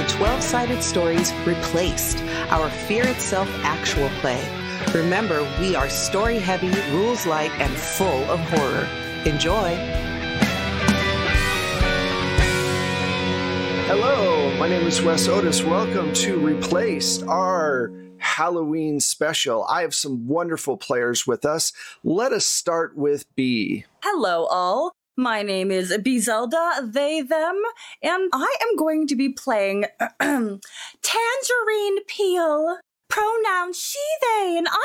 To 12 Sided Stories Replaced, our Fear Itself actual play. Remember, we are story heavy, rules light, and full of horror. Enjoy! Hello, my name is Wes Otis. Welcome to Replaced, our Halloween special. I have some wonderful players with us. Let us start with B. Hello, all. My name is Bee Zelda, they, them, and I am going to be playing Tangerine Peel. Pronoun she, they, and I'm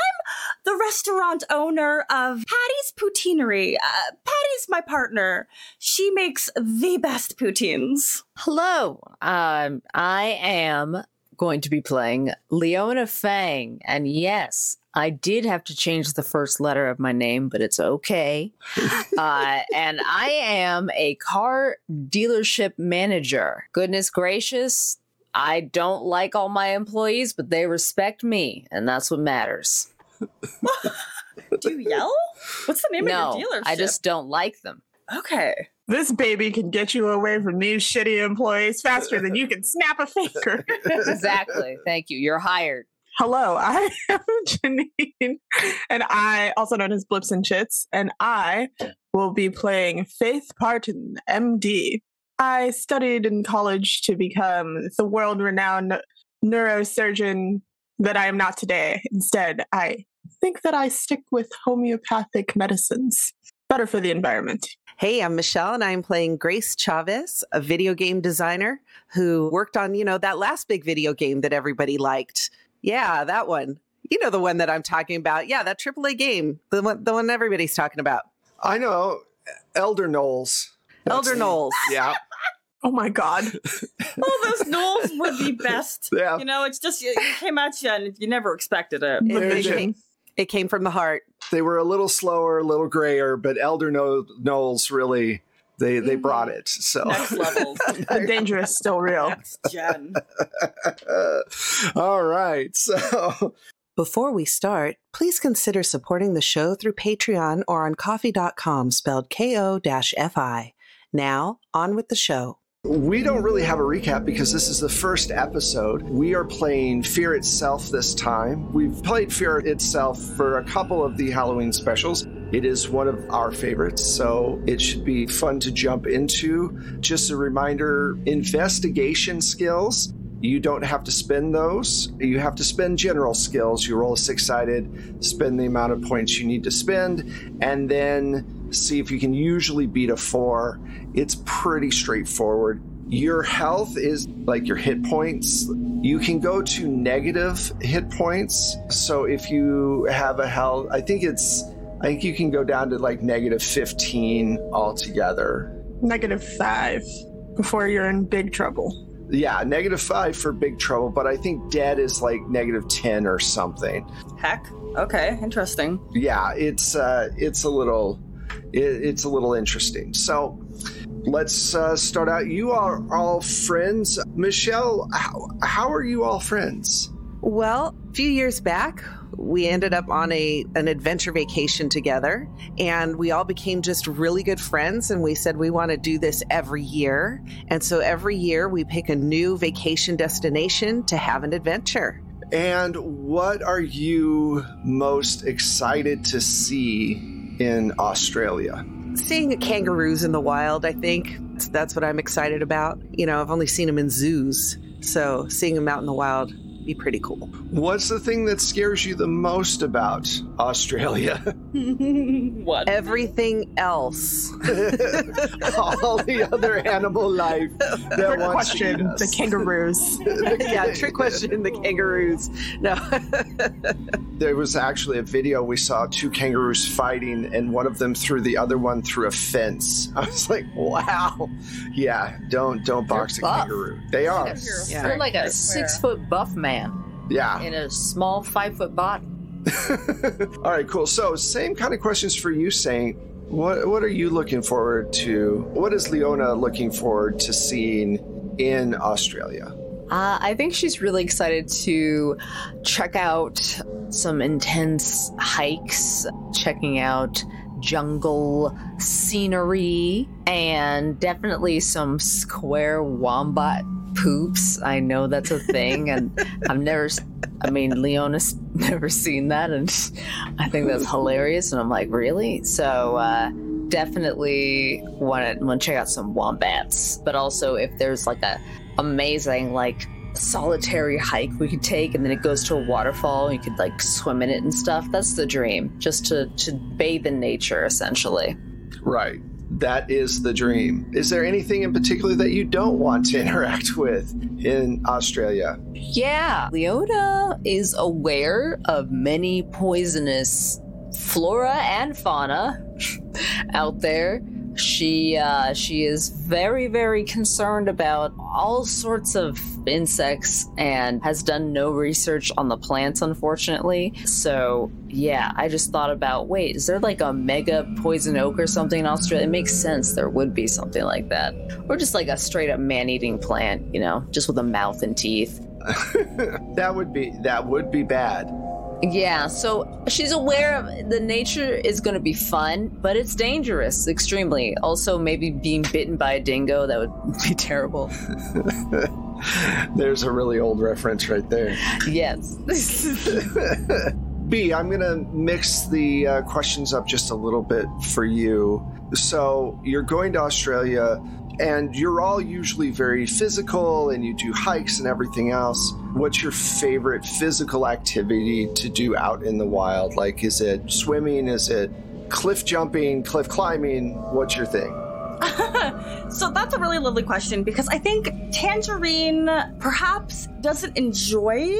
the restaurant owner of Patty's Poutineery. Uh, Patty's my partner. She makes the best poutines. Hello. Um, I am going to be playing Leona Fang. And yes, I did have to change the first letter of my name, but it's okay. uh, and I am a car dealership manager. Goodness gracious, I don't like all my employees, but they respect me, and that's what matters. Do you yell? What's the name no, of your dealership? I just don't like them. Okay. This baby can get you away from these shitty employees faster than you can snap a finger. Exactly. Thank you. You're hired. Hello, I am Jeannine, and I, also known as Blips and Chits, and I will be playing Faith Parton, MD. I studied in college to become the world renowned neurosurgeon that I am not today. Instead, I think that I stick with homeopathic medicines. Better for the environment. Hey, I'm Michelle, and I'm playing Grace Chavez, a video game designer who worked on, you know, that last big video game that everybody liked. Yeah, that one. You know the one that I'm talking about. Yeah, that AAA game, the one, the one everybody's talking about. I know, Elder Knowles. Elder Knowles. Yeah. Oh my god. Oh, those Knowles were the best. Yeah. You know, it's just, it came at you and you never expected it. It, it vision. came, it came from the heart. They were a little slower, a little grayer, but Elder Kno- Knowles really, they, they mm-hmm. brought it. So. Next level. The danger is still real. Next gen. All right. So Before we start, please consider supporting the show through Patreon or on ko-fi.com spelled ko-fi. Now, on with the show. We don't really have a recap because this is the first episode. We are playing Fear Itself this time. We've played Fear Itself for a couple of the Halloween specials. It is one of our favorites, so it should be fun to jump into. Just a reminder investigation skills. You don't have to spend those. You have to spend general skills. You roll a six sided, spend the amount of points you need to spend, and then see if you can usually beat a four. It's pretty straightforward. Your health is like your hit points. You can go to negative hit points. So if you have a health, I think it's, I think you can go down to like negative 15 altogether. Negative five before you're in big trouble. Yeah, negative five for big trouble, but I think dead is like negative 10 or something. Heck. Okay, interesting. yeah it's uh it's a little it, it's a little interesting so let's uh start out you are all friends michelle how, how are you all friends Well, a few years back, we ended up on a an adventure vacation together and we all became just really good friends and we said we want to do this every year. And so every year we pick a new vacation destination to have an adventure. and what are you most excited to see in australia Seeing kangaroos in the wild, I think that's what I'm excited about. You know, I've only seen them in zoos, so seeing them out in the wild be pretty cool. what's the thing that scares you the most about australia what? Everything else. all the other animal life that Trick wants to eat question us. the kangaroos. yeah, trick question the kangaroos. No. There was actually a video we saw two kangaroos fighting, and one of them threw the other one through a fence. I was like, "Wow, yeah, don't don't box a buff. kangaroo. They are, Yeah. You're like a six foot buff man yeah." in a small five foot body. All right, cool. So, same kind of questions for you, Sant. What what are you looking forward to? What is Leona looking forward to seeing in Australia? Uh, I think she's really excited to check out some intense hikes, checking out jungle scenery, and definitely some square wombat poops. I know that's a thing, and I've never. I mean, Leona's never seen that, and I think that's hilarious. And I'm like, really? So, uh, definitely want to want to check out some wombats, but also if there's like a amazing like solitary hike we could take and then it goes to a waterfall you could like swim in it and stuff that's the dream just to to bathe in nature essentially Right. That is the dream. Is there anything in particular that you don't want to interact with in Australia? yeah leona is aware of many poisonous flora and fauna out there she uh, she is very very concerned about all sorts of insects and has done no research on the plants unfortunately. So yeah i just thought about wait is there like a mega poison oak or something in australia? It makes sense there would be something like that. Or just like a straight up man-eating plant you know just with a mouth and teeth. That would be that would be bad. Yeah, so she's aware of the nature is going to be fun, but it's dangerous extremely. Also, maybe being bitten by a dingo that would be terrible. There's a really old reference right there. Yes. B, I'm going to mix the uh, questions up just a little bit for you. So, you're going to Australia, and you're all usually very physical, and you do hikes and everything else. What's your favorite physical activity to do out in the wild? Like, is it swimming? Is it cliff jumping, cliff climbing? What's your thing? so that's a really lovely question because I think Tangerine perhaps doesn't enjoy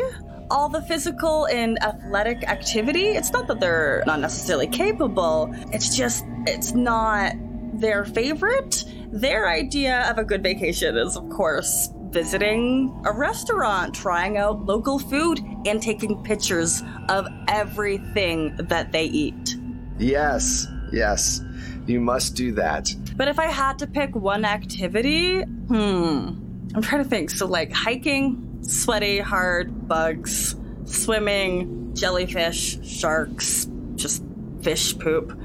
all the physical and athletic activity. It's not that they're not necessarily capable, it's just, it's not their favorite. Their idea of a good vacation is, of course, visiting a restaurant, trying out local food, and taking pictures of everything that they eat. Yes, yes, you must do that. But if I had to pick one activity, hmm, I'm trying to think. So, like hiking, sweaty, hard, bugs, swimming, jellyfish, sharks, just fish poop.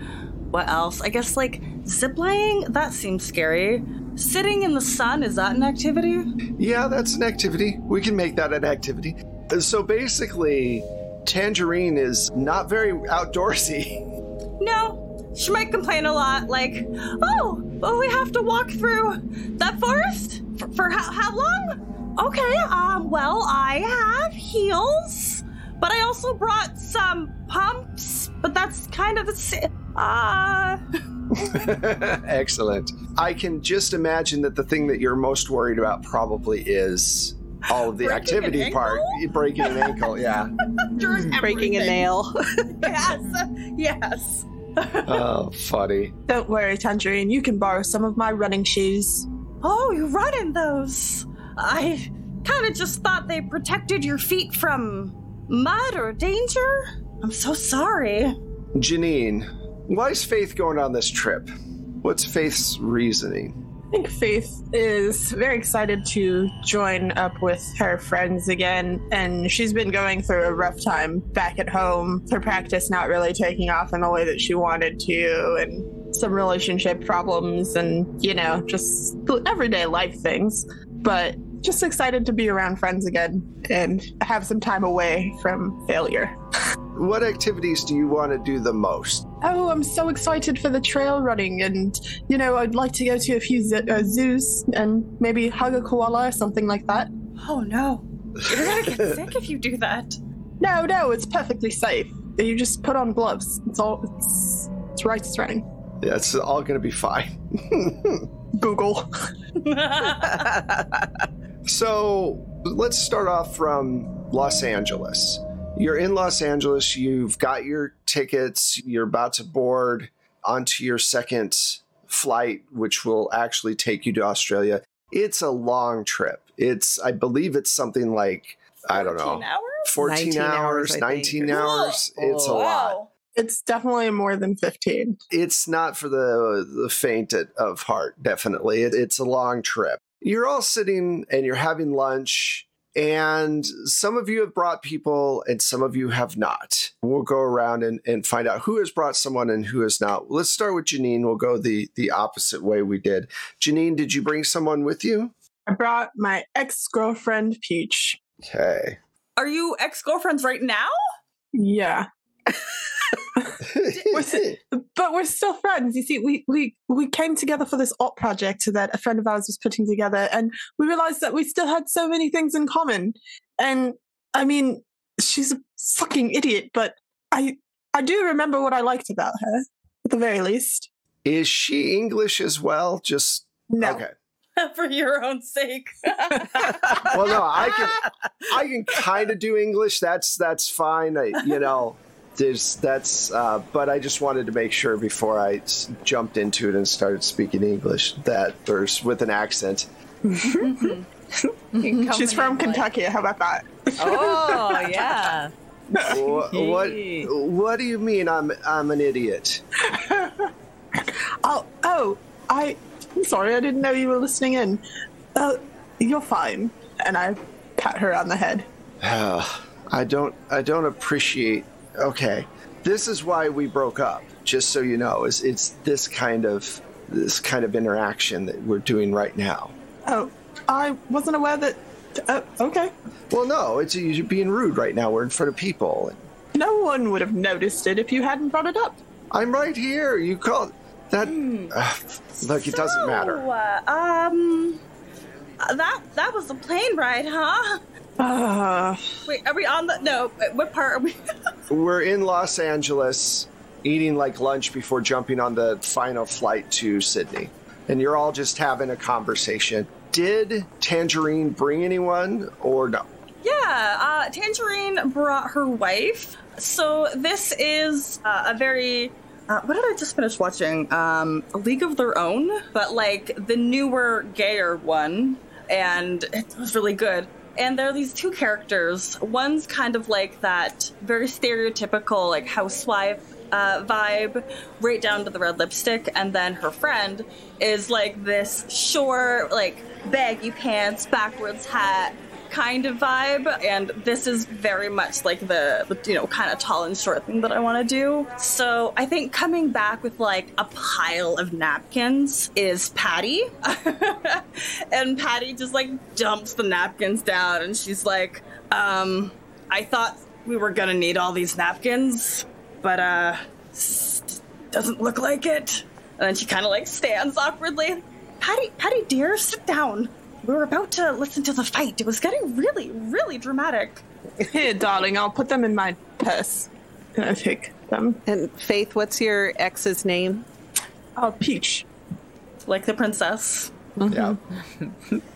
What else? I guess like ziplining, that seems scary. Sitting in the sun, is that an activity? Yeah, that's an activity. We can make that an activity. So basically, Tangerine is not very outdoorsy. No. She might complain a lot, like, oh, well, we have to walk through that forest? For, for how, how long? Okay, um, well, I have heels, but I also brought some pumps, but that's kind of the same. Uh, Excellent. I can just imagine that the thing that you're most worried about probably is all of the Breaking activity ankle? part. Breaking an ankle, yeah. Breaking a nail. Yes, yes. Oh, funny. Don't worry, Tangerine. You can borrow some of my running shoes. Oh, you run in those. I kind of just thought they protected your feet from mud or danger. I'm so sorry. Jeannine, why is Faith going on this trip? What's Faith's reasoning? I think Faith is very excited to join up with her friends again, and she's been going through a rough time back at home. Her practice not really taking off in the way that she wanted to, and some relationship problems, and you know, just everyday life things. But just excited to be around friends again and have some time away from failure. What activities do you want to do the most? Oh, I'm so excited for the trail running, and you know, I'd like to go to a few z- uh, zoos and maybe hug a koala or something like that. Oh no. You're gonna get sick if you do that. No, no, it's perfectly safe. You just put on gloves. It's all. It's, it's right running. Yeah, it's all going to be fine. Google. So let's start off from Los Angeles. You're in Los Angeles. You've got your tickets. You're about to board onto your second flight, which will actually take you to Australia. It's a long trip. It's, I believe it's something like, I don't know, 14 hours? 14 19 hours, hours, I think. 19 hours. It's a lot. It's definitely more than 15. It's not for the, the faint of heart, definitely. It, it's a long trip. You're all sitting and you're having lunch, and some of you have brought people and some of you have not. We'll go around and, and find out who has brought someone and who has not. Let's start with Jeannine. We'll go the, the opposite way we did. Jeannine, did you bring someone with you? I brought my ex girlfriend, Peach. Okay. Are you ex girlfriends right now? Yeah. si- But we're still friends. You see, we, we, we came together for this art project that a friend of ours was putting together, and we realized that we still had so many things in common. And I mean, she's a fucking idiot, but I I do remember what I liked about her, at the very least. Is she English as well? Just No. okay. For your own sake. Well, no, I can I can kind of do English. That's that's fine. I, you know, there's that's. Uh, but I just wanted to make sure before I s- jumped into it and started speaking English that there's with an accent. She's from Kentucky. How about that? Oh, yeah. Wha- what What do you mean? I'm I'm an idiot. Oh, oh, I. I'm sorry, I didn't know you were listening in. Uh, you're fine. And I pat her on the head. I don't I don't appreciate. Okay, this is why we broke up. Just so you know, is it's this kind of this kind of interaction that we're doing right now. Oh, I wasn't aware that. Uh, okay. Well, no, it's you're being rude right now. We're in front of people. No one would have noticed it if you hadn't brought it up. I'm right here. You called that. Uh, look, it doesn't matter. Uh, um, that that was a plane ride, huh? Uh, Wait, are we on the? No, what part are we? We're in Los Angeles, eating like lunch before jumping on the final flight to Sydney, and you're all just having a conversation. Did Tangerine bring anyone or no? Yeah, uh, Tangerine brought her wife. So this is uh, a very. Uh, what did I just finish watching? Um, A League of Their Own, but like the newer, gayer one, and it was really good. And there are these two characters. One's kind of like that very stereotypical, like housewife uh, vibe, right down to the red lipstick, and then her friend is like this short, like baggy pants, backwards hat, kind of vibe and this is very much like the, you know kind of tall and short thing that i want to do. So i think coming back with like a pile of napkins is patty. And patty just like dumps the napkins down and she's like um i thought we were gonna need all these napkins but uh doesn't look like it. And then she kind of like stands awkwardly. Patty patty dear sit down we were about to listen to the fight. It was getting really, really dramatic. here, darling, I'll put them in my purse. And I take them. And Faith, what's your ex's name? Oh, Peach. Like the princess. Mm-hmm.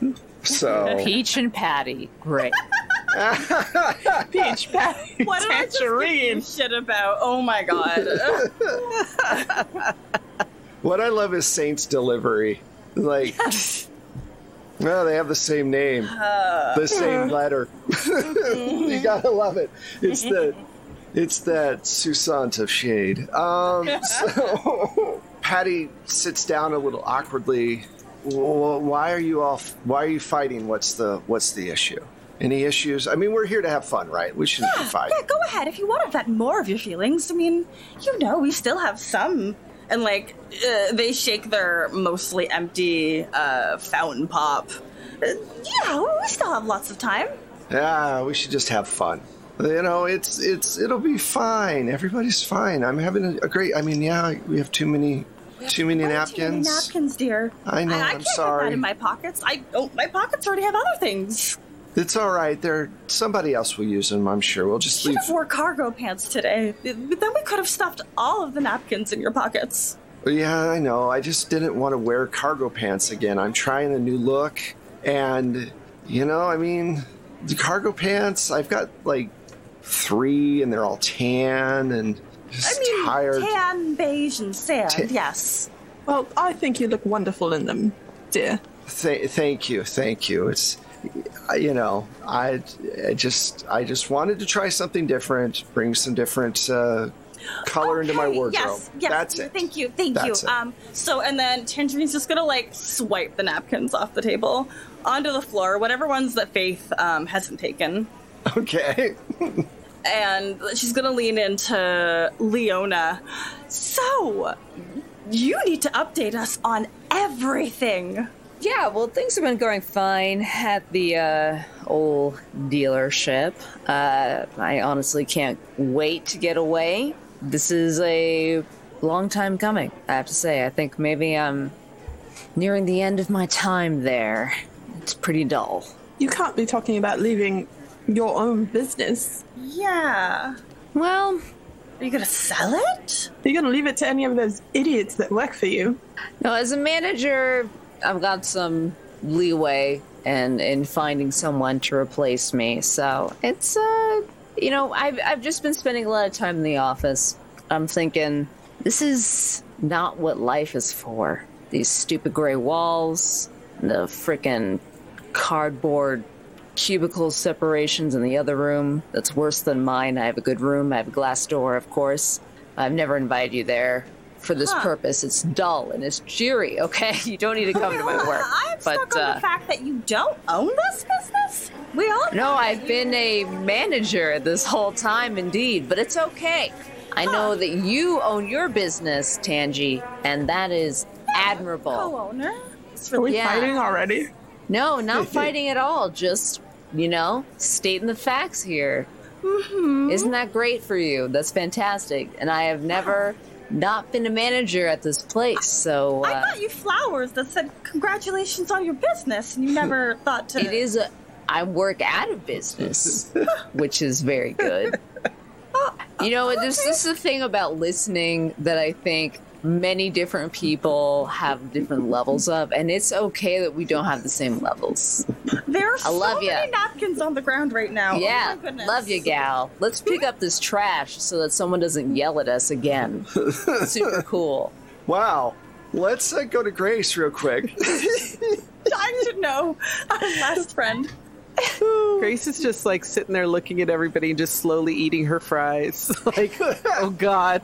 Yeah. so Peach and Patty. Great. Peach, Patty, What did I just give shit about? Oh my god. what I love is Sant's delivery. Like, well, they have the same name, the same letter. you gotta love it. It's the, it's that Susant of shade. Um, so Patty sits down a little awkwardly. "Wh- Why are you all? Why are you fighting? What's the What's the issue? Any issues? I mean, we're here to have fun, right? We shouldn't be fighting. yeah, go ahead. If you want to vent more of your feelings, I mean, you know, we still have some. And like, uh, they shake their mostly empty uh, fountain pop. Uh, yeah, we still have lots of time. Yeah, we should just have fun. You know, it's it's it'll be fine. Everybody's fine. I'm having a, a great. I mean, yeah, we have too many too many napkins. Too many napkins, dear. I know, I, I I'm can't put that in my pockets. I oh, my pockets already have other things. It's all right. There, somebody else will use them. I'm sure. We'll just Should leave. have wore cargo pants today. Then we could have stuffed all of the napkins in your pockets. Yeah, I know. I just didn't want to wear cargo pants again. I'm trying a new look, and you know, I mean, the cargo pants. I've got like three and they're all tan and just I mean, tired. tan, beige, and sand. Ta- yes. Well, I think you look wonderful in them, dear. Th- thank you, thank you. It's I- you know, I, I just I just wanted to try something different, bring some different uh, color into my wardrobe. Yes, yes. That's it. Thank you, thank That's you. Um, so and then Tangerine's just gonna like swipe the napkins off the table onto the floor, whatever ones that Faith um, hasn't taken, Okay. and she's gonna lean into Leona. So you need to update us on everything. Yeah, well, things have been going fine at the uh, old dealership. Uh, I honestly can't wait to get away. This is a long time coming, I have to say. I think maybe I'm nearing the end of my time there. It's pretty dull. You can't be talking about leaving your own business. Yeah. Well, Are you gonna sell it? Are you going to leave it to any of those idiots that work for you? no, as a manager, I've got some leeway in, in finding someone to replace me. So it's, uh, you know, I've, I've just been spending a lot of time in the office. I'm thinking, this is not what life is for. These stupid gray walls, the frickin' cardboard cubicle separations in the other room. That's worse than mine. I have a good room, I have a glass door, of course. I've never invited you there for this Huh. purpose. It's dull and it's dreary, okay? You don't need to come to my work. I'm stuck but on uh, the fact that you don't own this business. We all no, I've been a manager this whole time, indeed, but it's okay. I know that you own your business, Tangi, and that is admirable. co-owner. It's Are we really Yeah. fighting already? No, not fighting at all. Just, you know, stating the facts here. Isn't that great for you? That's fantastic. And I have never not been a manager at this place, so I uh, got you flowers that said congratulations on your business, and you never thought to. it is a. I work out of business, which is very good. You know, there's this is the thing about listening that I think many different people have different levels of, and it's okay that we don't have the same levels. There are I so love ya. many napkins on the ground right now. Yeah, oh my goodness. love you, gal. Let's pick up this trash so that someone doesn't yell at us again. Super cool. Wow. Let's uh, go to Grace real quick. Time to know our last friend. Grace is just like sitting there looking at everybody and just slowly eating her fries. like, oh God,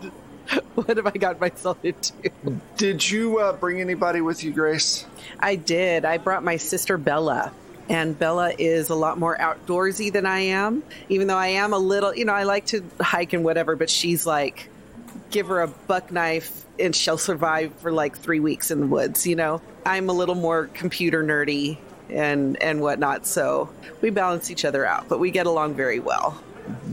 what have I got myself into? Did you uh, bring anybody with you, Grace? I did. I brought my sister Bella. And Bella is a lot more outdoorsy than I am, even though I am a little, you know, I like to hike and whatever, but she's like, give her a buck knife and she'll survive for like three weeks in the woods, you know? I'm a little more computer nerdy and, and whatnot, so we balance each other out, but we get along very well.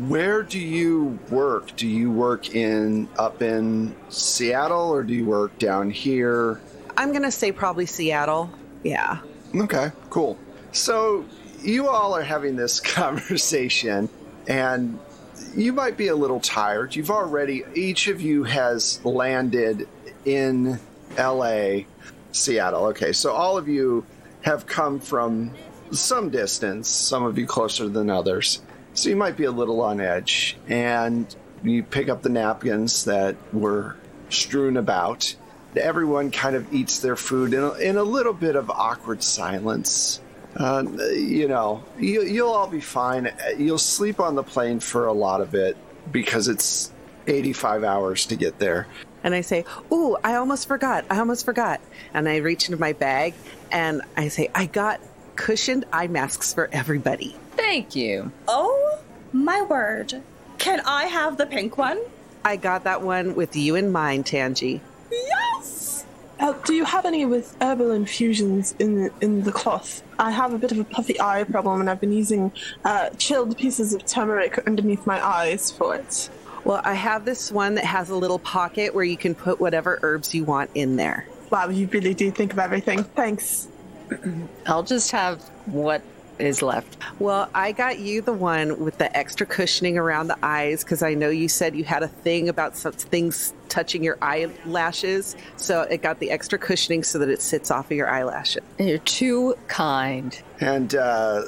Where do you work? Do you work in up in Seattle or do you work down here? I'm going to say probably Seattle. Yeah. Okay, cool. So you all are having this conversation, and you might be a little tired. You've already, each of you has landed in LA, Seattle. Okay, so all of you have come from some distance, some of you closer than others. So you might be a little on edge, and you pick up the napkins that were strewn about. Everyone kind of eats their food in a, in a little bit of awkward silence. Uh, you know, you, you'll all be fine. You'll sleep on the plane for a lot of it because it's 85 hours to get there. And I say, Ooh, I almost forgot. I almost forgot. And I reach into my bag and I say, I got cushioned eye masks for everybody. Thank you. Oh my word. Can I have the pink one? I got that one with you in mind, Tangi. Yes! Uh, do you have any with herbal infusions in in the cloth? I have a bit of a puffy eye problem, and I've been using uh, chilled pieces of turmeric underneath my eyes for it. Well, I have this one that has a little pocket where you can put whatever herbs you want in there. Wow, you really do think of everything. Thanks. I'll just have what is left. Well, I got you the one with the extra cushioning around the eyes because I know you said you had a thing about some things touching your eyelashes. So it got the extra cushioning so that it sits off of your eyelashes. You're too kind. And uh,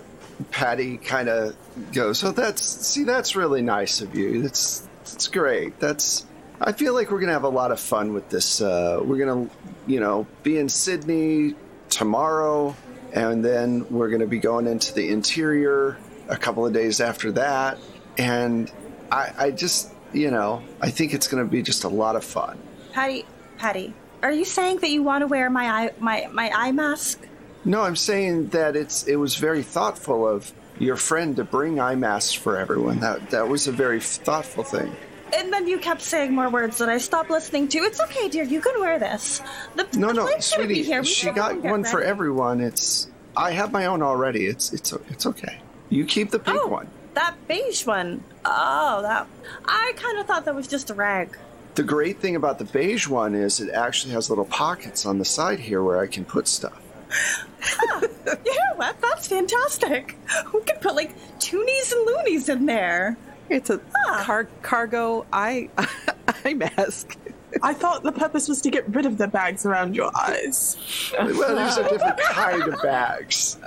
Patty kind of goes, "Oh, that's see, that's really nice of you. That's that's great. That's I feel like we're gonna have a lot of fun with this. Uh, we're gonna, you know, be in Sydney tomorrow, and then we're gonna be going into the interior a couple of days after that. And I, I just, you know, I think it's gonna be just a lot of fun. Patty, Patty, are you saying that you want to wear my eye my my eye mask? No, I'm saying that it's it was very thoughtful of your friend to bring eye masks for everyone. That that was a very thoughtful thing. And then you kept saying more words that I stopped listening to. It's okay, dear. You can wear this. The, No, the no, sweetie, here. She got one for everyone. It's I have my own already. It's it's it's okay. You keep the pink Oh, one. that beige one. Oh, that. I kind of thought that was just a rag. The great thing about the beige one is it actually has little pockets on the side here where I can put stuff. You know what? That's fantastic. We could put like toonies and loonies in there. It's a Ah. car- cargo eye eye mask. I thought the purpose was to get rid of the bags around your eyes. Well, these are different kind of bags.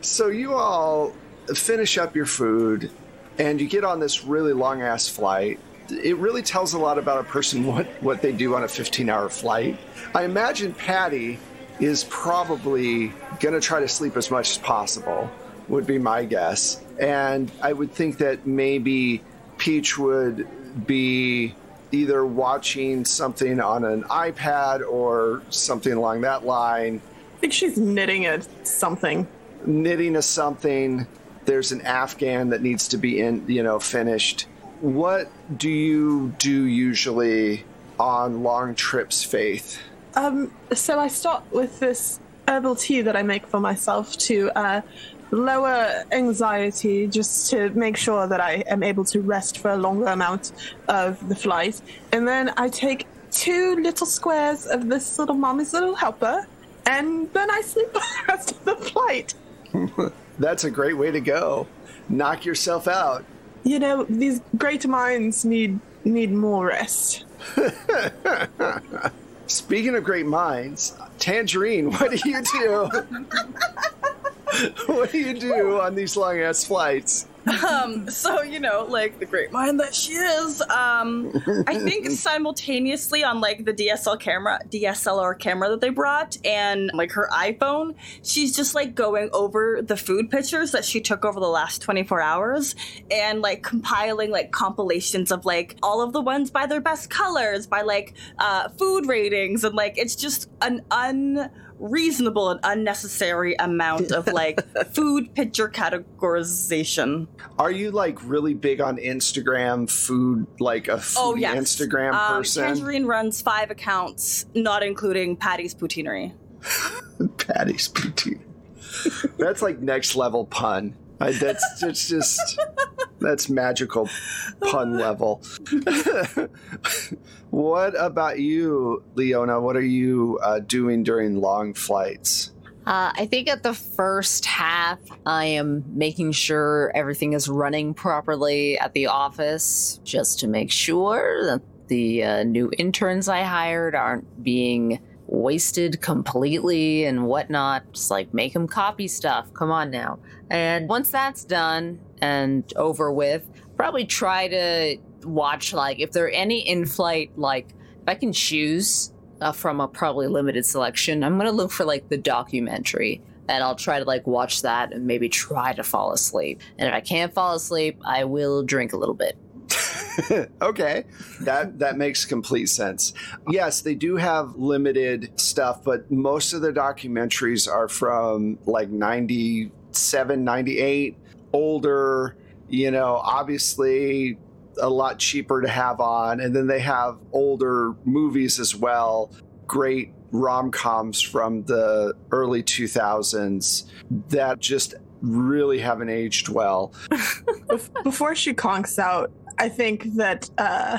so you all finish up your food and you get on this really long ass flight. It really tells a lot about a person what, what they do on a 15 hour flight. I imagine Patty is probably going to try to sleep as much as possible, would be my guess. And I would think that maybe Peach would be either watching something on an iPad or something along that line, I think she's knitting a something. knitting a something. There's an Afghan that needs to be in, you know, finished. What do you do usually on long trips, Faith? Um, so I start with this herbal tea that I make for myself to uh, lower anxiety, just to make sure that I am able to rest for a longer amount of the flight. And then I take two little squares of this little mommy's little helper, and then I sleep for the rest of the flight. That's a great way to go. Knock yourself out. You know, these great minds need need more rest. Speaking of great minds, Tangerine, what do you do? what do you do on these long ass flights? Um, so you know, like the great mind that she is. Um, I think simultaneously on like the DSL camera, DSLR camera that they brought, and like her iPhone, she's just like going over the food pictures that she took over the last 24 hours, and like compiling like compilations of like all of the ones by their best colors, by like uh, food ratings, and like it's just an unreasonable and unnecessary amount of like food picture categorization. Are you like really big on Instagram food, like a food Oh yes, Instagram Um, person? Tangerine runs five accounts, not including Patty's Poutineery. Patty's poutine. That's like next level pun. I, that's it's just that's magical pun level. what about you, Leona? What are you uh, doing during long flights? Uh, I think at the first half, I am making sure everything is running properly at the office, just to make sure that the uh, new interns I hired aren't being wasted completely and whatnot. Just like make them copy stuff. Come on now. And once that's done and over with, probably try to watch like if there are any in-flight like if I can choose uh, from a probably limited selection. I'm gonna look for like the documentary, and I'll try to like watch that and maybe try to fall asleep. And if I can't fall asleep, I will drink a little bit. okay, that that makes complete sense. Yes, they do have limited stuff, but most of the documentaries are from like 97, 98, older, you know, obviously a lot cheaper to have on and then they have older movies as well. Great rom-coms from the early 2000s that just really haven't aged well. Before she conks out, I think that uh,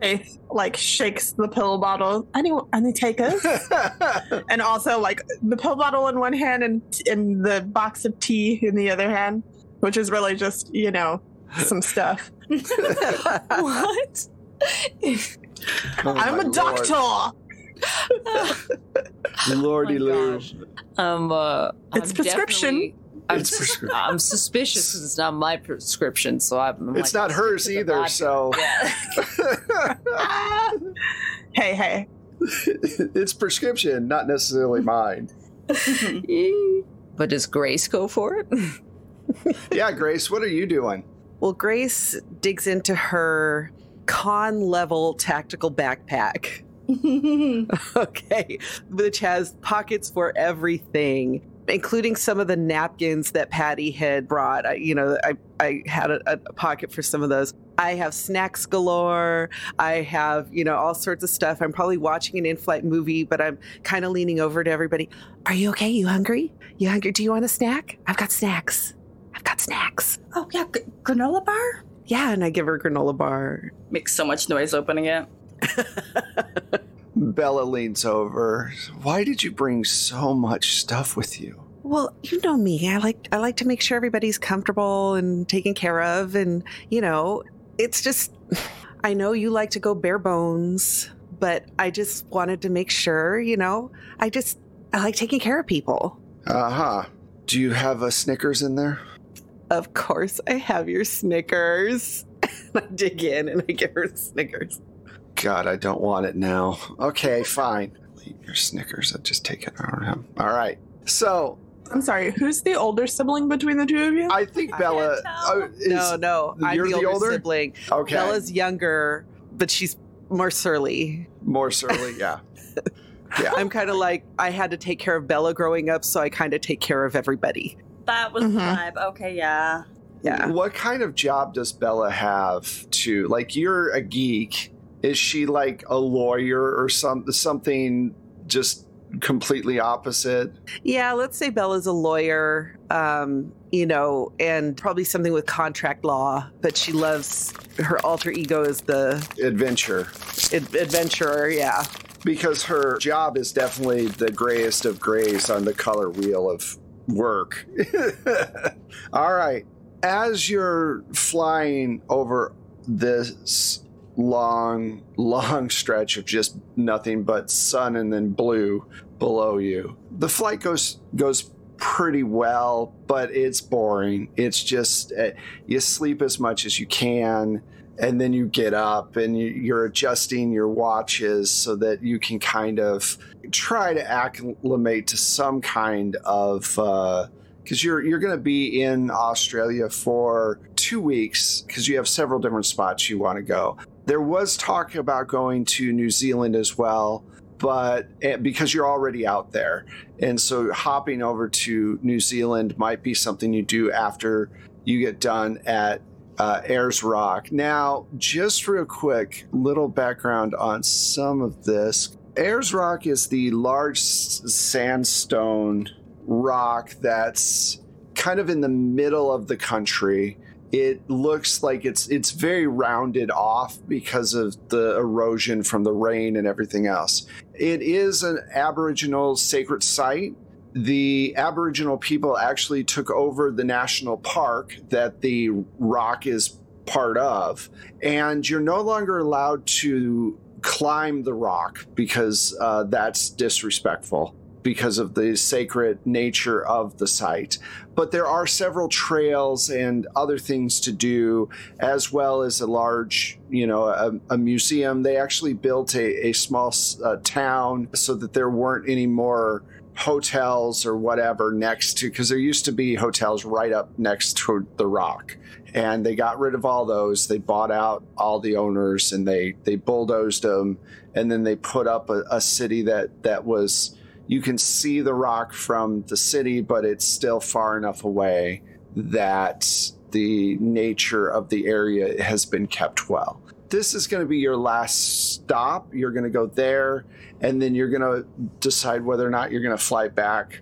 Faith like shakes the pill bottle. Any any takers? and also like the pill bottle in one hand and and the box of tea in the other hand, which is really just you know some stuff. what? Oh, I'm my a doctor. Lordy Oh Lou. Um, uh, It's I'm prescription. Definitely- I'm, It's prescri- I'm suspicious because it's not my prescription, so I'm. I'm It's like, not hers "Stick to the either, so Yeah. hey, hey. it's prescription, not necessarily mine. but does Grace go for it? Yeah, Grace, what are you doing? Well, Grace digs into her con level tactical backpack. okay, which has pockets for everything, including some of the napkins that Patty had brought. I, you know, I, I had a, a pocket for some of those. I have snacks galore. I have, you know, all sorts of stuff. I'm probably watching an in flight movie, but I'm kind of leaning over to everybody. Are you okay? You hungry? You hungry? Do you want a snack? I've got snacks. I've got snacks. oh yeah, g- granola bar Yeah, and I give her a granola bar. makes so much noise opening it. Bella leans over. Why did you bring so much stuff with you? Well, you know me. I like I like to make sure everybody's comfortable and taken care of and you know, it's just I know you like to go bare bones, but I just wanted to make sure, you know, I just I like taking care of people. Uh huh. Do you have a Snickers in there? Of course, I have your Snickers. I dig in and I give her Snickers. God, I don't want it now. Okay, fine. Leave your Snickers. I'll just take it. I don't have. All right. So I'm sorry, who's the older sibling between the two of you? I think Bella. can't tell. oh, is, no, no, I'm you're the the older, older? sibling. Okay. Bella's younger, but she's more surly. more surly. Yeah. Yeah. I'm kind of like I had to take care of Bella growing up, so I kind of take care of everybody. That was the Mhm. vibe. Okay, yeah. Yeah. What kind of job does Bella have to like you're a geek? Is she like a lawyer or some something just completely opposite? Yeah, let's say Bella's a lawyer, um, you know, and probably something with contract law, but she loves her alter ego is the Adventure. ad- adventurer. Yeah. Because her job is definitely the grayest of grays on the color wheel of work. All right. As you're flying over this long, long stretch of just nothing but sun and then blue below you, the flight goes goes pretty well, but it's boring. It's just uh, you sleep as much as you can and then you get up and you, you're adjusting your watches so that you can kind of try to acclimate to some kind of because you're you're going to be in Australia for two weeks because you have several different spots you want to go. There was talk about going to New Zealand as well, but eh, because you're already out there, and so hopping over to New Zealand might be something you do after you get done at uh, Rock. Now, just real quick, little background on some of this. Ayers Rock is the large sandstone rock that's kind of in the middle of the country. It looks like it's it's very rounded off because of the erosion from the rain and everything else. It is an Aboriginal sacred site the Aboriginal people actually took over the national park that the rock is part of, and you're no longer allowed to climb the rock because uh, that's disrespectful because of the sacred nature of the site. But there are several trails and other things to do, as well as a large, you know, a, a museum. They actually built a, a small uh, town so that there weren't any more hotels or whatever next to because there used to be hotels right up next to the rock and they got rid of all those they bought out all the owners and they they bulldozed them and then they put up a, a city that that was you can see the rock from the city but it's still far enough away that the nature of the area has been kept well this is going to be your last stop you're going to go there and then you're going to decide whether or not you're going to fly back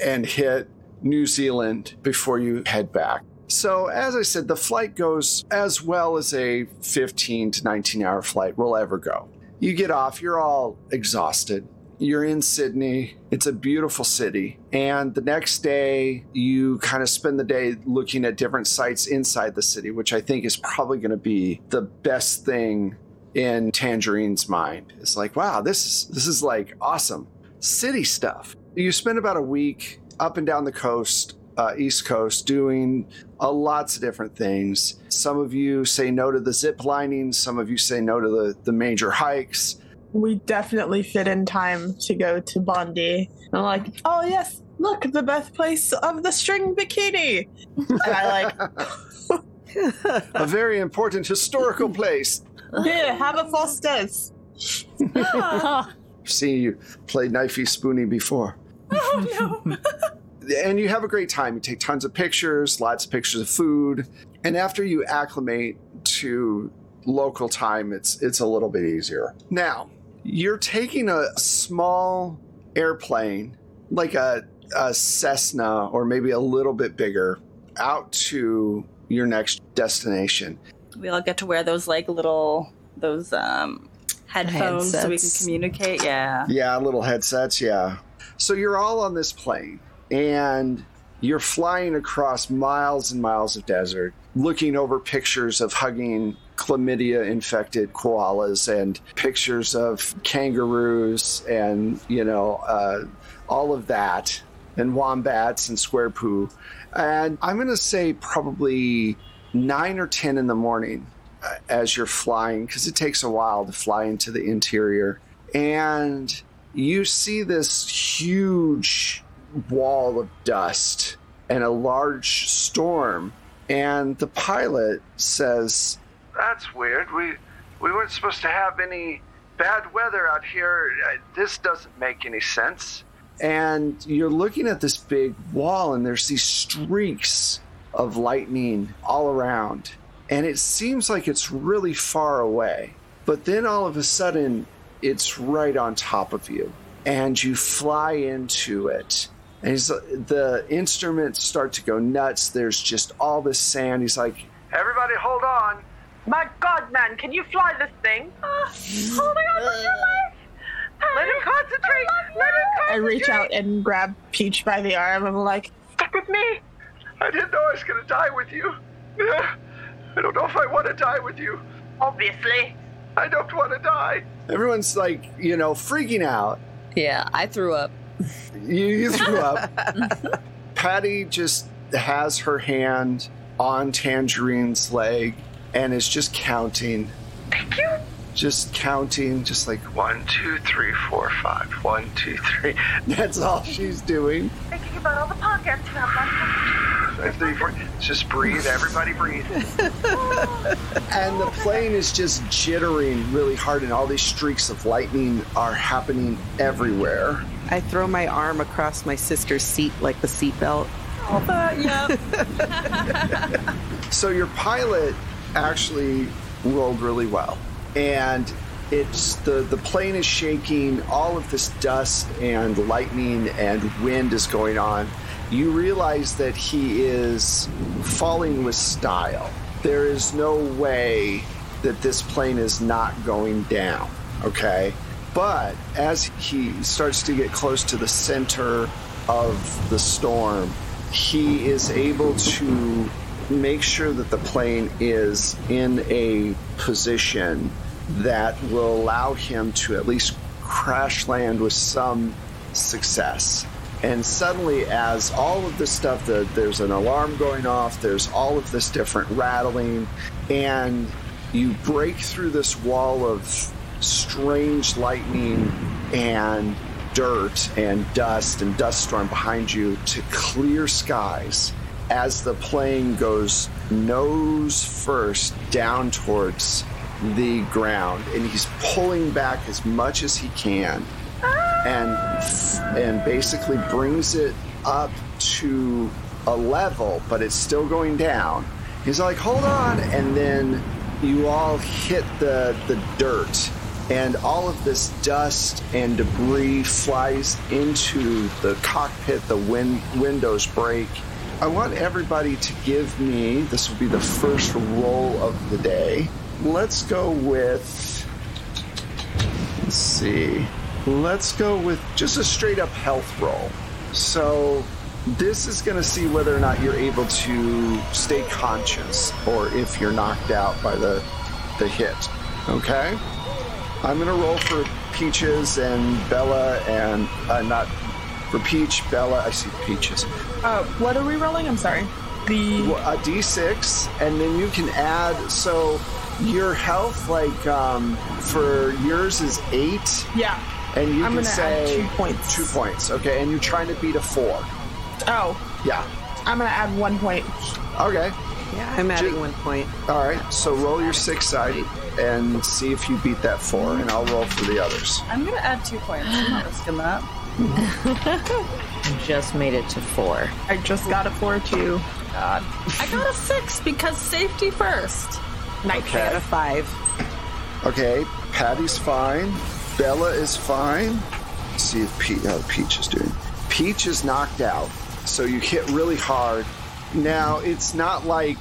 and hit New Zealand before you head back. So, as I said, the flight goes as well as a 15 to 19 hour flight will ever go. You get off, you're all exhausted. You're in Sydney. It's a beautiful city. And the next day, you kind of spend the day looking at different sites inside the city, which I think is probably going to be the best thing in Tangerine's mind. It's like, wow, this is this is like awesome city stuff. You spend about a week up and down the coast, uh, East Coast, doing uh, lots of different things. Some of you say no to the zip lining. Some of you say no to the, the major hikes. We definitely fit in time to go to Bondi. I'm like, oh yes, look, the birthplace of the string bikini. And I like, a very important historical place. here, have a Foster's. Seeing you play knifey spoony before. Oh no. and you have a great time. You take tons of pictures, lots of pictures of food, and after you acclimate to local time, it's it's a little bit easier. Now, you're taking a small airplane, like a, a Cessna or maybe a little bit bigger, out to your next destination. we all get to wear those like little those um headphones so we can communicate. Yeah. Yeah, little headsets, yeah. So you're all on this plane and you're flying across miles and miles of desert, looking over pictures of hugging chlamydia infected koalas and pictures of kangaroos and, you know, uh, all of that, and wombats and square poo. And I'm going to say probably nine or 10 in the morning uh, as you're flying, because it takes a while to fly into the interior. And you see this huge wall of dust and a large storm. And the pilot says, That's weird. We, we weren't supposed to have any bad weather out here. Uh, This doesn't make any sense. And you're looking at this big wall, and there's these streaks of lightning all around. And it seems like it's really far away. But then all of a sudden, it's right on top of you. And you fly into it. And he's, the instruments start to go nuts. There's just all this sand. He's like, Everybody hold on. My God, man, can you fly this thing? Uh, oh my god, what's your life? Let him concentrate. Let him concentrate. I reach out and grab Peach by the arm. I'm like, Stick with me. I didn't know I was going to die with you. I don't know if I want to die with you. Obviously. I don't want to die. Everyone's like, you know, freaking out. Yeah, I threw up. You, you threw up. Patty just has her hand on Tangerine's leg and is just counting. Thank you. Just counting, just like one, two, three, four, five. One, two, three. That's all she's doing. Thinking about all the podcasts you have Five, three, four. Just breathe, everybody breathe. and the plane is just jittering really hard, and all these streaks of lightning are happening everywhere. I throw my arm across my sister's seat like the seatbelt. Oh, but, yeah. So your pilot actually rolled really well, and it's the the plane is shaking. All of this dust and lightning and wind is going on. You realize that he is falling with style. There is no way that this plane is not going down. Okay, but as he starts to get close to the center of the storm, he is able to make sure that the plane is in a position that will allow him to at least crash land with some success. And suddenly, as all of this stuff, the, there's an alarm going off, there's all of this different rattling, and you break through this wall of strange lightning and dirt and dust and dust storm behind you to clear skies as the plane goes nose first down towards the ground and he's pulling back as much as he can and and basically brings it up to a level but it's still going down. He's like hold on and then you all hit the the dirt and all of this dust and debris flies into the cockpit the win- windows break I want everybody to give me, this will be the first roll of the day. Let's go with, let's see, let's go with just a straight up health roll. So this is going to see whether or not you're able to stay conscious or if you're knocked out by the, the hit. Okay. I'm gonna roll for Peaches and Bella and uh, not for Peach, Bella. I see Peaches. Uh, what are we rolling? I'm sorry. The a d6 and then you can add so your health like um for yours is eight yeah. and you I'm can gonna say add two points. two points okay and you're trying to beat a four Oh, yeah I'm gonna add one point. okay Yeah, I'm adding Ju- one point. all right so roll your six sided and see if you beat that four and i'll roll for the others I'm gonna add two points. I'm not risking that. Just made it to four. I just got a four two. God. I got a six because safety first. Nice. I got a five. okay patty's fine bella is fine Let's see if Pe- how peach is doing peach is knocked out so you hit really hard now it's not like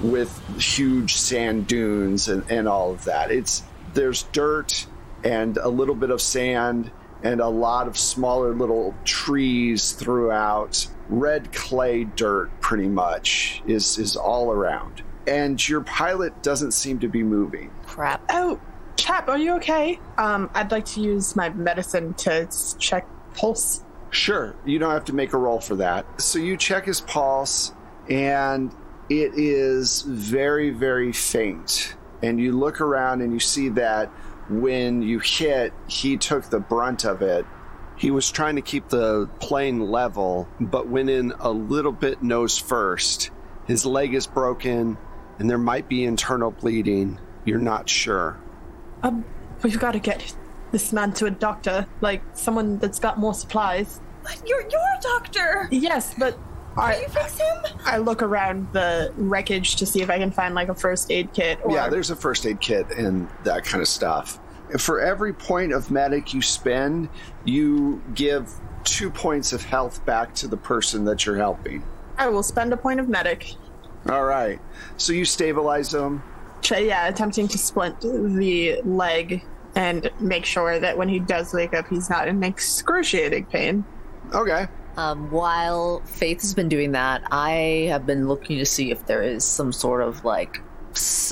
with huge sand dunes and, and all of that it's there's dirt and a little bit of sand and a lot of smaller little trees throughout red clay dirt pretty much is is all around and your pilot doesn't seem to be moving Crap. Oh, chap, are you okay? Um, I'd like to use my medicine to check pulse. Sure, you don't have to make a roll for that. So you check his pulse, and it is very, very faint. And you look around and you see that when you hit, he took the brunt of it. He was trying to keep the plane level, but went in a little bit nose first. His leg is broken, and there might be internal bleeding. You're not sure. Um, we've got to get this man to a doctor, like someone that's got more supplies. You're you're a doctor. Yes, but Can I you fix him? I look around the wreckage to see if I can find like a first aid kit. Or, Yeah, there's a first aid kit and that kind of stuff. For every point of medic you spend, you give two points of health back to the person that you're helping. I will spend a point of medic. All right. So you stabilize them. Ch- Yeah, attempting to splint the leg and make sure that when he does wake up, he's not in excruciating pain. Okay. Um, while Faith has been doing that, I have been looking to see if there is some sort of like,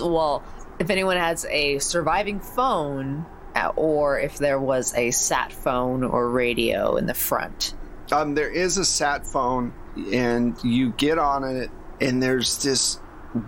well, if anyone has a surviving phone, uh, or if there was a sat phone or radio in the front. Um, there is a sat phone, and you get on it, and there's this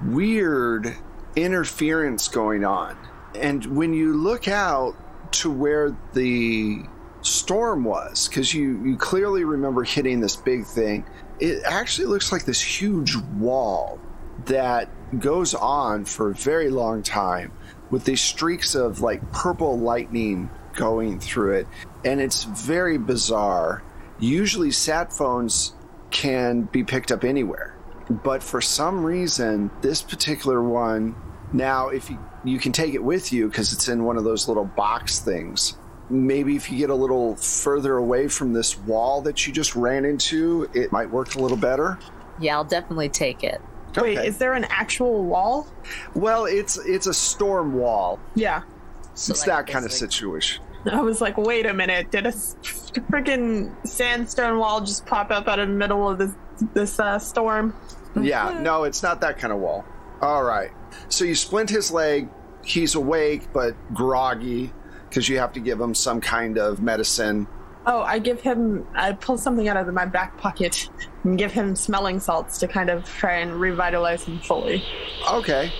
weird interference going on. And when you look out to where the storm was, because you, you clearly remember hitting this big thing, it actually looks like this huge wall that goes on for a very long time with these streaks of like purple lightning going through it. And it's very bizarre. Usually, sat phones can be picked up anywhere. But for some reason, this particular one, now, if you, you can take it with you because it's in one of those little box things. Maybe if you get a little further away from this wall that you just ran into, it might work a little better. Yeah, I'll definitely take it. Wait, is there an actual wall? Well, it's it's a storm wall. Yeah. So, it's like, that I kind of like, situation. I was like, wait a minute, did a freaking sandstone wall just pop up out of the middle of this this uh, storm? Yeah, no, it's not that kind of wall. All right. So you splint his leg. He's awake but groggy because you have to give him some kind of medicine. Oh, I give him. I pull something out of my back pocket and give him smelling salts to kind of try and revitalize him fully. Okay.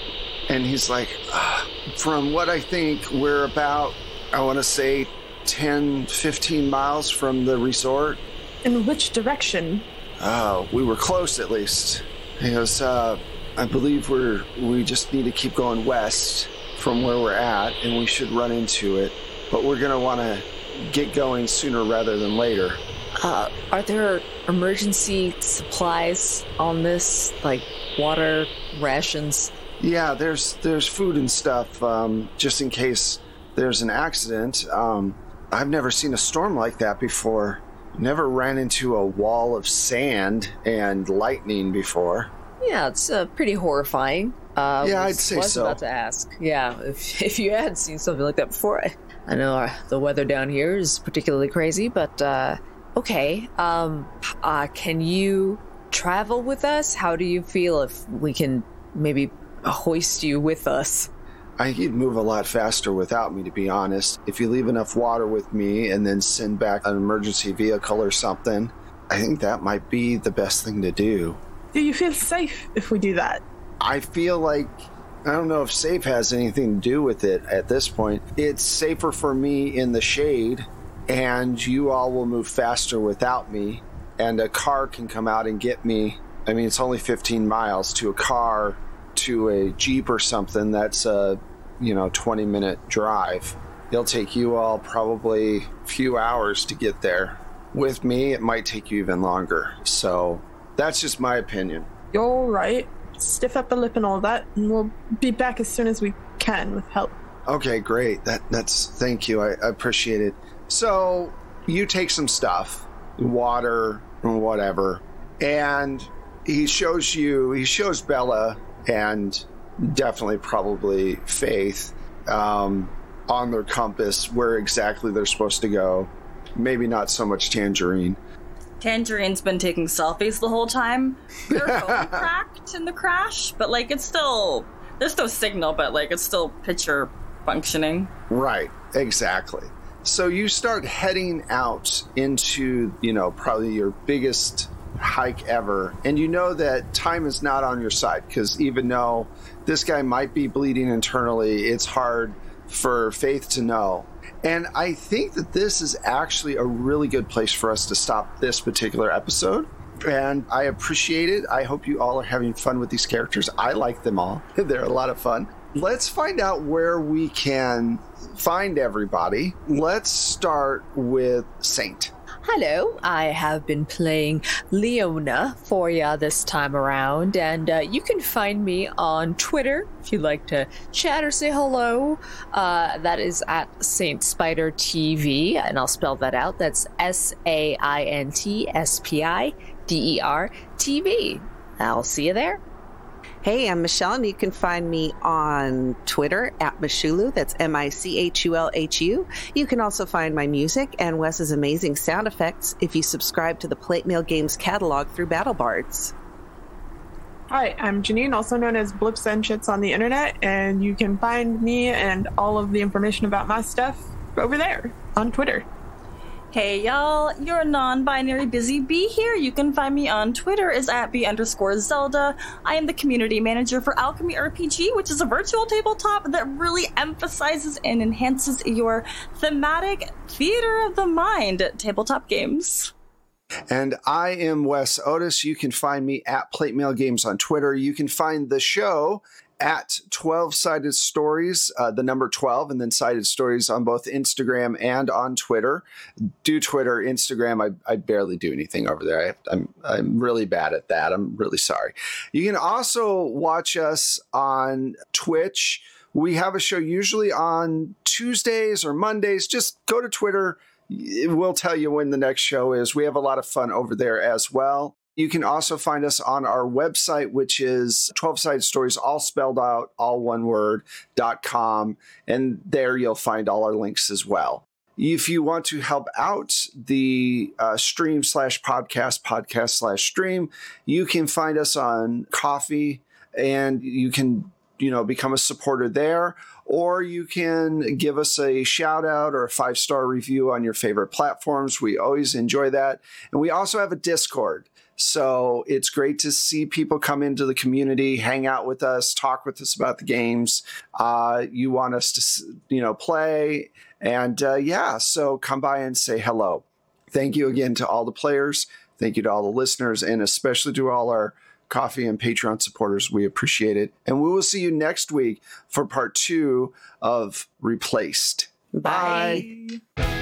And he's like, "Ah, from what I think, we're about, I want to say, 10, 15 miles from the resort. In which direction? Oh, we were close at least. He goes, uh, I believe we're, we just need to keep going west from where we're at, and we should run into it. But we're going to want to get going sooner rather than later. Uh, are there emergency supplies on this, like water rations? Yeah, there's there's food and stuff um, just in case there's an accident. Um, I've never seen a storm like that before. Never ran into a wall of sand and lightning before. Yeah, it's uh, pretty horrifying. Uh, Yeah, I'd was- say was so. about to ask. Yeah, if if you had seen something like that before, I, I know uh, the weather down here is particularly crazy, but uh, okay. Um, uh, can you travel with us? How do you feel if we can maybe hoist you with us? I think you'd move a lot faster without me, to be honest. If you leave enough water with me and then send back an emergency vehicle or something, I think that might be the best thing to do. Do you feel safe if we do that? I feel like I don't know if safe has anything to do with it at this point. It's safer for me in the shade, and you all will move faster without me, and a car can come out and get me. I mean, it's only 15 miles to a car to a Jeep or something. That's a, you know, 20 minute drive. It'll take you all probably a few hours to get there. With me, it might take you even longer. So that's just my opinion. You're right. Stiff upper lip and all that, and we'll be back as soon as we can with help. Okay, great. That that's thank you. I, I appreciate it. So you take some stuff, water and whatever, and he shows you. He shows Bella and definitely probably Faith um, on their compass where exactly they're supposed to go. Maybe not so much Tangerine. Tangerine's been taking selfies the whole time. Their phone cracked in the crash, but like it's still there's no signal, but like it's still picture functioning. Right, exactly. So you start heading out into, you know, probably your biggest hike ever. And you know that time is not on your side because even though this guy might be bleeding internally, it's hard for Faith to know. And I think that this is actually a really good place for us to stop this particular episode. And I appreciate it. I hope you all are having fun with these characters. I like them all, they're a lot of fun. Let's find out where we can find everybody. Let's start with Saint. Hello, I have been playing Leona for ya this time around, and uh, you can find me on Twitter if you'd like to chat or say hello. Uh, that is at Saint Spider TV, and I'll spell that out. That's S A I N T S P I D E R TV. I'll see you there. Hey, I'm Michelle, and you can find me on Twitter at Michulhu. That's M I C H U L H U. You can also find my music and Wes's amazing sound effects if you subscribe to the Plate Mail Games catalog through BattleBards. Hi, I'm Jeannine, also known as Blips and Chits on the internet, and you can find me and all of the information about my stuff over there on Twitter. Hey y'all, you're a non-binary busy bee here. You can find me on Twitter as at b underscore Zelda. I am the community manager for Alchemy RPG, which is a virtual tabletop that really emphasizes and enhances your thematic theater of the mind tabletop games. And I am Wes Otis. You can find me at Plate Mail Games on Twitter. You can find the show at 12 Sided Stories, uh, the number 12, and then Sided Stories on both Instagram and on Twitter. Do Twitter, Instagram. I, I barely do anything over there. I, I'm, I'm really bad at that. I'm really sorry. You can also watch us on Twitch. We have a show usually on Tuesdays or Mondays. Just go to Twitter. It will tell you when the next show is. We have a lot of fun over there as well. You can also find us on our website, which is 12 Sided Stories, all spelled out, all one word, dot com. And there you'll find all our links as well. If you want to help out the uh, stream slash podcast, podcast slash stream, you can find us on Ko-fi and you can, you know, become a supporter there or you can give us a shout out or a five star review on your favorite platforms. We always enjoy that. And we also have a Discord. So it's great to see people come into the community, hang out with us, talk with us about the games. Uh, you want us to, you know, play. And uh, yeah, so come by and say hello. Thank you again to all the players. Thank you to all the listeners, and especially to all our Ko-fi and Patreon supporters. We appreciate it. And we will see you next week for part two of Replaced. Bye. Bye.